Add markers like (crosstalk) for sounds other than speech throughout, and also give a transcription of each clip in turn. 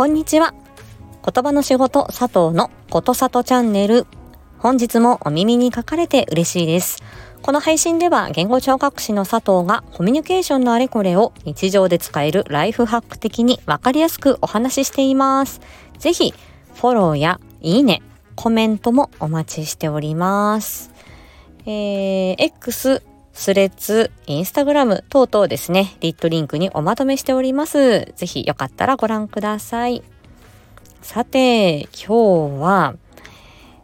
こんにちは。言葉の仕事佐藤のことさとチャンネル。本日もお耳に書かれて嬉しいです。この配信では言語聴覚士の佐藤がコミュニケーションのあれこれを日常で使えるライフハック的にわかりやすくお話ししています。ぜひフォローやいいね、コメントもお待ちしております。えー、X スレッズ、インスタグラム等々ですね、リットリンクにおまとめしております。ぜひよかったらご覧ください。さて、今日は、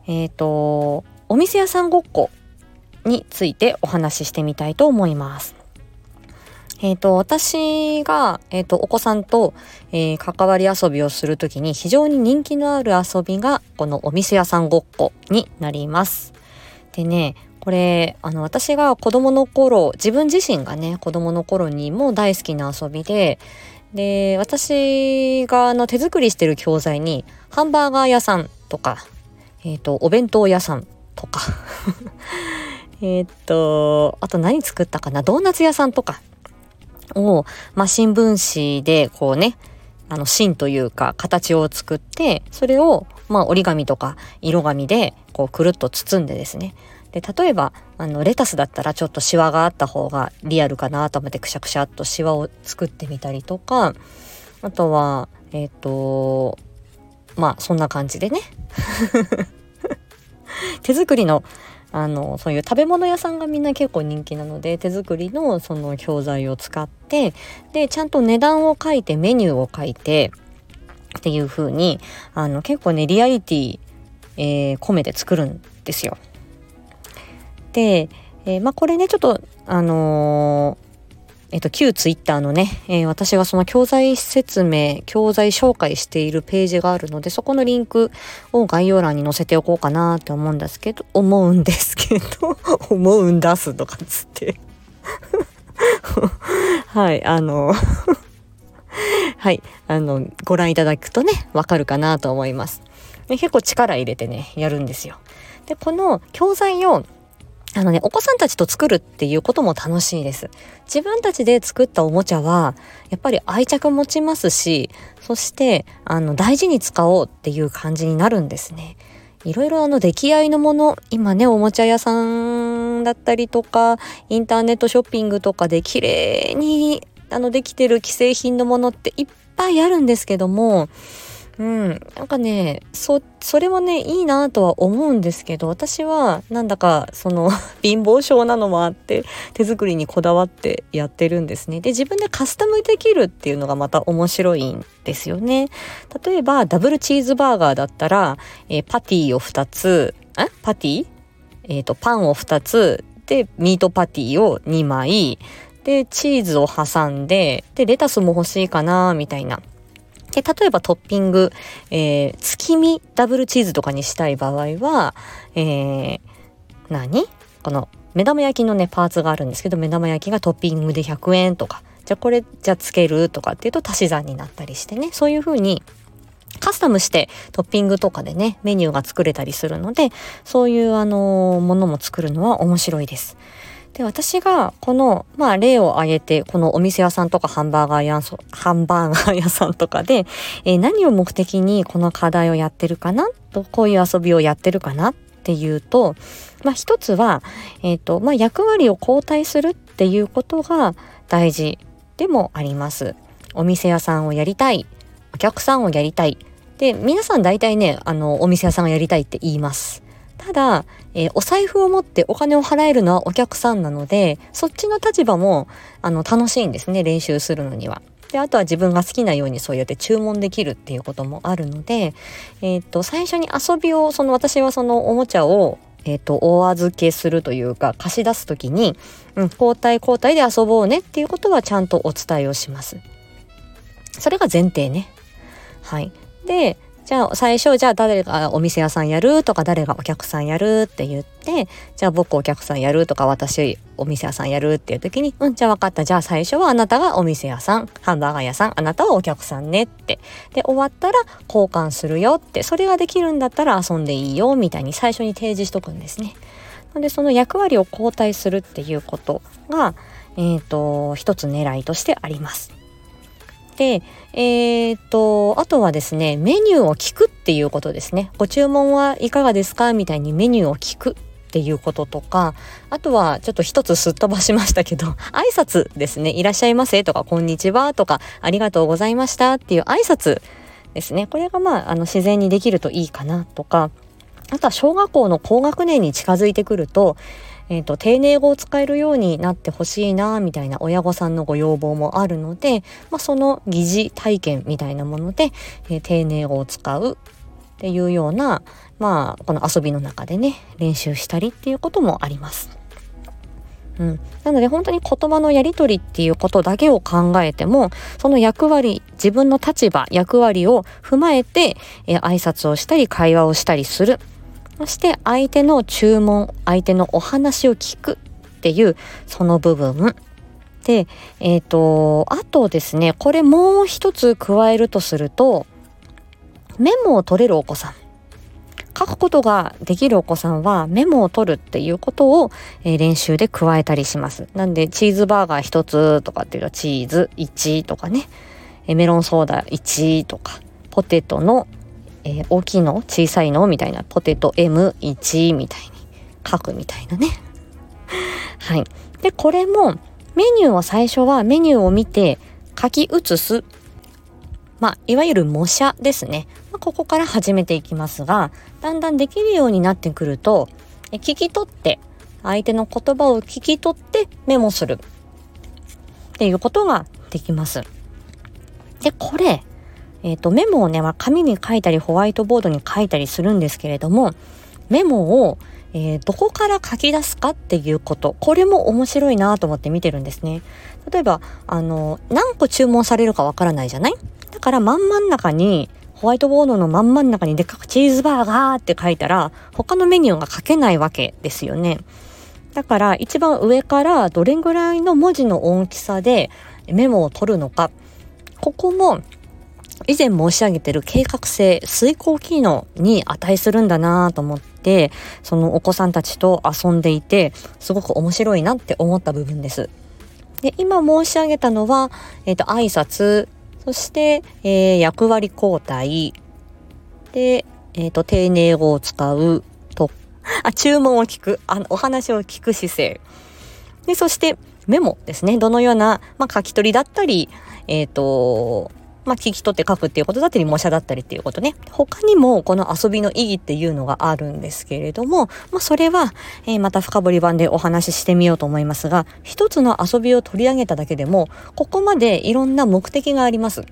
えっ、ー、と、お店屋さんごっこについてお話ししてみたいと思います。えっ、ー、と、私が、えっ、ー、と、お子さんと、えー、関わり遊びをするときに非常に人気のある遊びが、このお店屋さんごっこになります。でね、これあの私が子供の頃自分自身がね子供の頃にも大好きな遊びでで私があの手作りしてる教材にハンバーガー屋さんとか、えっ、ー、とお弁当屋さんとか (laughs) えっとあと何作ったかなドーナツ屋さんとかを、まあ、新聞紙でこうねあの芯というか形を作ってそれをまあ折り紙とか色紙でこうくるっと包んでですねで例えばあのレタスだったらちょっとシワがあった方がリアルかなと思ってくしゃくしゃっとシワを作ってみたりとかあとはえっ、ー、とまあそんな感じでね (laughs) 手作りのあのそういう食べ物屋さんがみんな結構人気なので手作りのその教材を使ってでちゃんと値段を書いてメニューを書いてっていう風にあに結構ねリアリティ、えー、込めて作るんですよ。で、えー、まあこれねちょっとあのー、えっ、と旧ツイッターのね、えー、私がその教材説明教材紹介しているページがあるのでそこのリンクを概要欄に載せておこうかなって思うんですけど思うんですけど (laughs) 思うんだすとかつって。(laughs) はいあの (laughs) はいあのご覧いただくとねわかるかなと思います。結構力入れてねやるんですよ。でこの教材をあのね、お子さんたちと作るっていうことも楽しいです。自分たちで作ったおもちゃは、やっぱり愛着持ちますし、そして、あの、大事に使おうっていう感じになるんですね。いろいろあの出来合いのもの、今ね、おもちゃ屋さんだったりとか、インターネットショッピングとかで綺麗に、あの、できてる既製品のものっていっぱいあるんですけども、うん、なんかねそそれもねいいなとは思うんですけど私はなんだかその (laughs) 貧乏症なのもあって手作りにこだわってやってるんですね。で自分でカスタムできるっていうのがまた面白いんですよね。例えばダブルチーズバーガーだったら、えー、パティを2つえ？パティ？えっ、ー、とパンを2つでミートパティを2枚でチーズを挟んででレタスも欲しいかなみたいな。で、例えばトッピング、えー、月見ダブルチーズとかにしたい場合は、えー、何？この目玉焼きのね、パーツがあるんですけど、目玉焼きがトッピングで100円とか、じゃあこれ、じゃあつけるとかっていうと足し算になったりしてね、そういう風にカスタムしてトッピングとかでね、メニューが作れたりするので、そういうあの、ものも作るのは面白いです。で、私がこの、まあ例を挙げて、このお店屋さんとかハンバーガー屋ハンバーガー屋さんとかで、えー、何を目的にこの課題をやってるかなと、こういう遊びをやってるかなっていうと、まあ一つは、えっ、ー、と、まあ役割を交代するっていうことが大事でもあります。お店屋さんをやりたい。お客さんをやりたい。で、皆さん大体ね、あの、お店屋さんをやりたいって言います。ただ、えー、お財布を持ってお金を払えるのはお客さんなので、そっちの立場も、あの、楽しいんですね、練習するのには。で、あとは自分が好きなようにそうやって注文できるっていうこともあるので、えっ、と、最初に遊びを、その私はそのおもちゃを、えっ、と、お預けするというか、貸し出すときに、うん、交代交代で遊ぼうねっていうことはちゃんとお伝えをします。それが前提ね。はい。で、じゃあ最初じゃあ誰がお店屋さんやるとか誰がお客さんやるって言ってじゃあ僕お客さんやるとか私お店屋さんやるっていう時にうんじゃあ分かったじゃあ最初はあなたがお店屋さんハンバーガー屋さんあなたはお客さんねってで終わったら交換するよってそれができるんだったら遊んでいいよみたいに最初に提示しとくんですね。でその役割を交代するっていうことが、えーと、と一つ狙いとしてあります。で、えー、っと、あとはですね、メニューを聞くっていうことですね。ご注文はいかがですかみたいにメニューを聞くっていうこととか、あとはちょっと一つすっ飛ばしましたけど、(laughs) 挨拶ですね。いらっしゃいませとか、こんにちはとか、ありがとうございましたっていう挨拶ですね。これがまあ、あの、自然にできるといいかなとか、あとは小学校の高学年に近づいてくると、えっ、ー、と、丁寧語を使えるようになってほしいな、みたいな親御さんのご要望もあるので、まあ、その疑似体験みたいなもので、えー、丁寧語を使うっていうような、まあ、この遊びの中でね、練習したりっていうこともあります。うん、なので本当に言葉のやり取りっていうことだけを考えてもその役割自分の立場役割を踏まえて、えー、挨拶をしたり会話をしたりするそして相手の注文、相手のお話を聞くっていうその部分。で、えっ、ー、と、あとですね、これもう一つ加えるとすると、メモを取れるお子さん。書くことができるお子さんはメモを取るっていうことを、え、練習で加えたりします。なんでチーズバーガー1つとかっていうとチーズ1とかね、えメロンソーダ1とか、ポテトのえー、大きいの？小さいの？みたいなポテト M1 みたいに書くみたいなね。はい。で、これもメニューを最初はメニューを見て書き写す。まあ、いわゆる模写ですね。まあ、ここから始めていきますが、だんだんできるようになってくると、え聞き取って、相手の言葉を聞き取ってメモする。っていうことができます。で、これ、えっ、ー、と、メモをね、まあ、紙に書いたりホワイトボードに書いたりするんですけれども、メモを、えー、どこから書き出すかっていうこと、これも面白いなと思って見てるんですね。例えば、あの、何個注文されるかわからないじゃない？だから真ん真ん中に、ホワイトボードの真ん真ん中にでっかくチーズバーガーって書いたら、他のメニューが書けないわけですよね。だから一番上からどれぐらいの文字の大きさでメモを取るのか、ここも以前申し上げてる計画性、遂行機能に値するんだなと思って、そのお子さんたちと遊んでいて、すごく面白いなって思った部分です。で、今申し上げたのは、えっ、ー、と、挨拶、そして、えー、役割交代、で、えっ、ー、と、丁寧語を使うと、あ、注文を聞く、あの、お話を聞く姿勢。で、そして、メモですね。どのような、まあ、書き取りだったり、えっ、と、まあ、聞き取って書くっていうことだったり、模写だったりっていうことね。他にもこの遊びの意義っていうのがあるんですけれども、まあ、それは、えー、また深掘り版でお話ししてみようと思いますが、一つの遊びを取り上げただけでも、ここまでいろんな目的があります。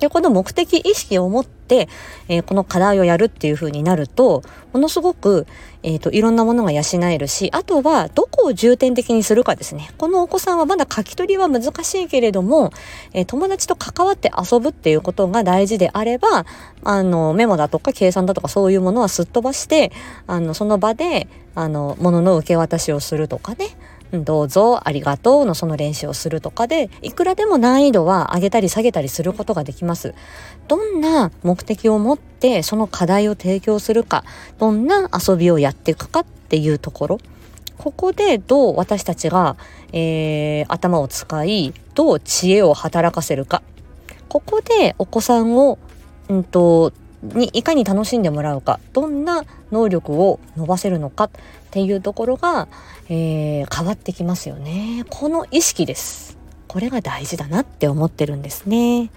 で、この目的意識を持って、えー、この課題をやるっていう風になると、ものすごく、えっ、ー、と、いろんなものが養えるし、あとは、どこを重点的にするかですね。このお子さんはまだ書き取りは難しいけれども、えー、友達と関わって遊ぶっていうことが大事であれば、あの、メモだとか計算だとかそういうものはすっ飛ばして、あの、その場で、あの、ものの受け渡しをするとかね。どうぞありがとうのその練習をするとかでいくらでも難易度は上げたり下げたりすることができます。どんな目的を持ってその課題を提供するかどんな遊びをやっていくかっていうところ。ここでどう私たちが、えー、頭を使いどう知恵を働かせるか。ここでお子さんを、うんと、にいかに楽しんでもらうか。どんな能力を伸ばせるのか。っていうところが、えー、変わってきますよね。この意識です。これが大事だなって思ってるんですね。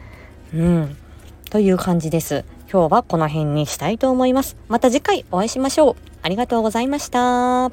うん。という感じです。今日はこの辺にしたいと思います。また次回お会いしましょう。ありがとうございました。